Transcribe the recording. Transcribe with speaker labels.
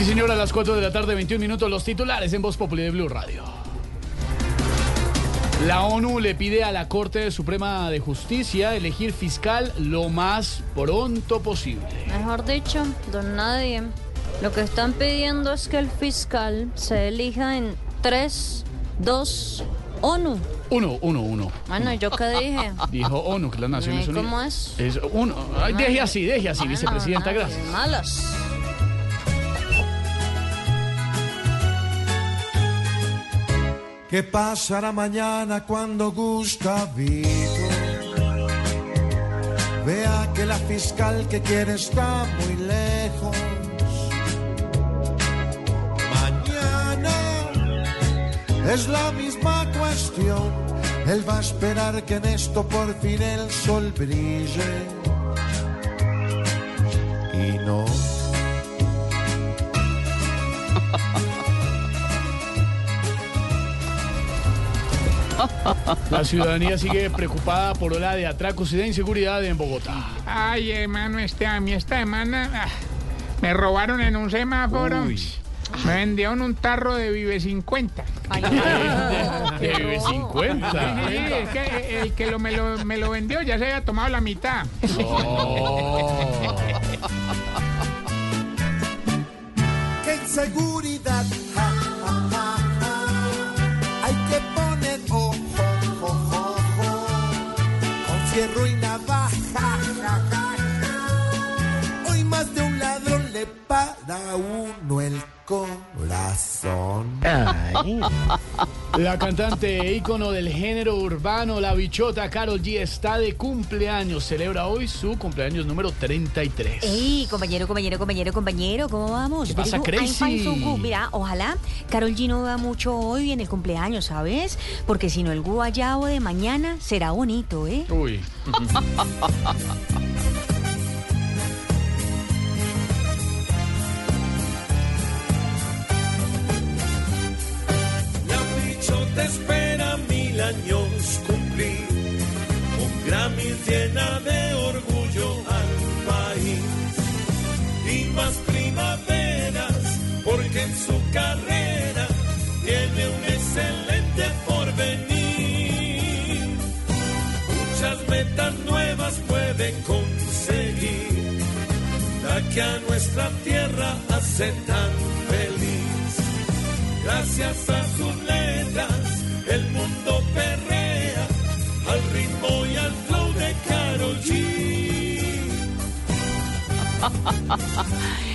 Speaker 1: Sí, señora, a las 4 de la tarde, 21 minutos, los titulares en Voz Populi de Blue Radio. La ONU le pide a la Corte Suprema de Justicia elegir fiscal lo más pronto posible.
Speaker 2: Mejor dicho, don Nadie, lo que están pidiendo es que el fiscal se elija en 3, 2, ONU.
Speaker 1: Uno, uno, uno.
Speaker 2: Bueno, ¿yo qué dije?
Speaker 1: Dijo ONU, que las Naciones
Speaker 2: ¿Y
Speaker 1: Unidas.
Speaker 2: cómo es?
Speaker 1: Es uno. Ay, deje así, deje así, vicepresidenta, gracias.
Speaker 2: Malas.
Speaker 3: ¿Qué pasará mañana cuando Gustavito vea que la fiscal que quiere está muy lejos? Mañana es la misma cuestión. Él va a esperar que en esto por fin el sol brille. Y no.
Speaker 1: La ciudadanía sigue preocupada por ola de atracos y de inseguridad en Bogotá.
Speaker 4: Ay, hermano, este, a mí esta semana ah, me robaron en un semáforo.
Speaker 1: Uy.
Speaker 4: Me vendieron un tarro de Vive 50.
Speaker 1: De Vive 50.
Speaker 4: Sí, es que el que lo, me, lo, me lo vendió ya se había tomado la mitad.
Speaker 1: Oh.
Speaker 3: ¡Qué inseguridad! Ja, ja, ja, ja. Hay que corazón.
Speaker 1: La cantante e ícono del género urbano, la bichota Carol G, está de cumpleaños. Celebra hoy su cumpleaños número 33.
Speaker 5: Ey, compañero, compañero, compañero, compañero, ¿cómo vamos?
Speaker 1: ¿Qué pasa, Crazy?
Speaker 5: Mira, ojalá Carol G no vea mucho hoy en el cumpleaños, ¿sabes? Porque si no, el guayabo de mañana será bonito, ¿eh?
Speaker 1: Uy.
Speaker 6: años cumplir, con Grammy llena de orgullo al país. Y más primaveras, porque en su carrera tiene un excelente porvenir. Muchas metas nuevas puede conseguir, la que a nuestra tierra hace tan feliz. Gracias a sus letras, flow de Karol G.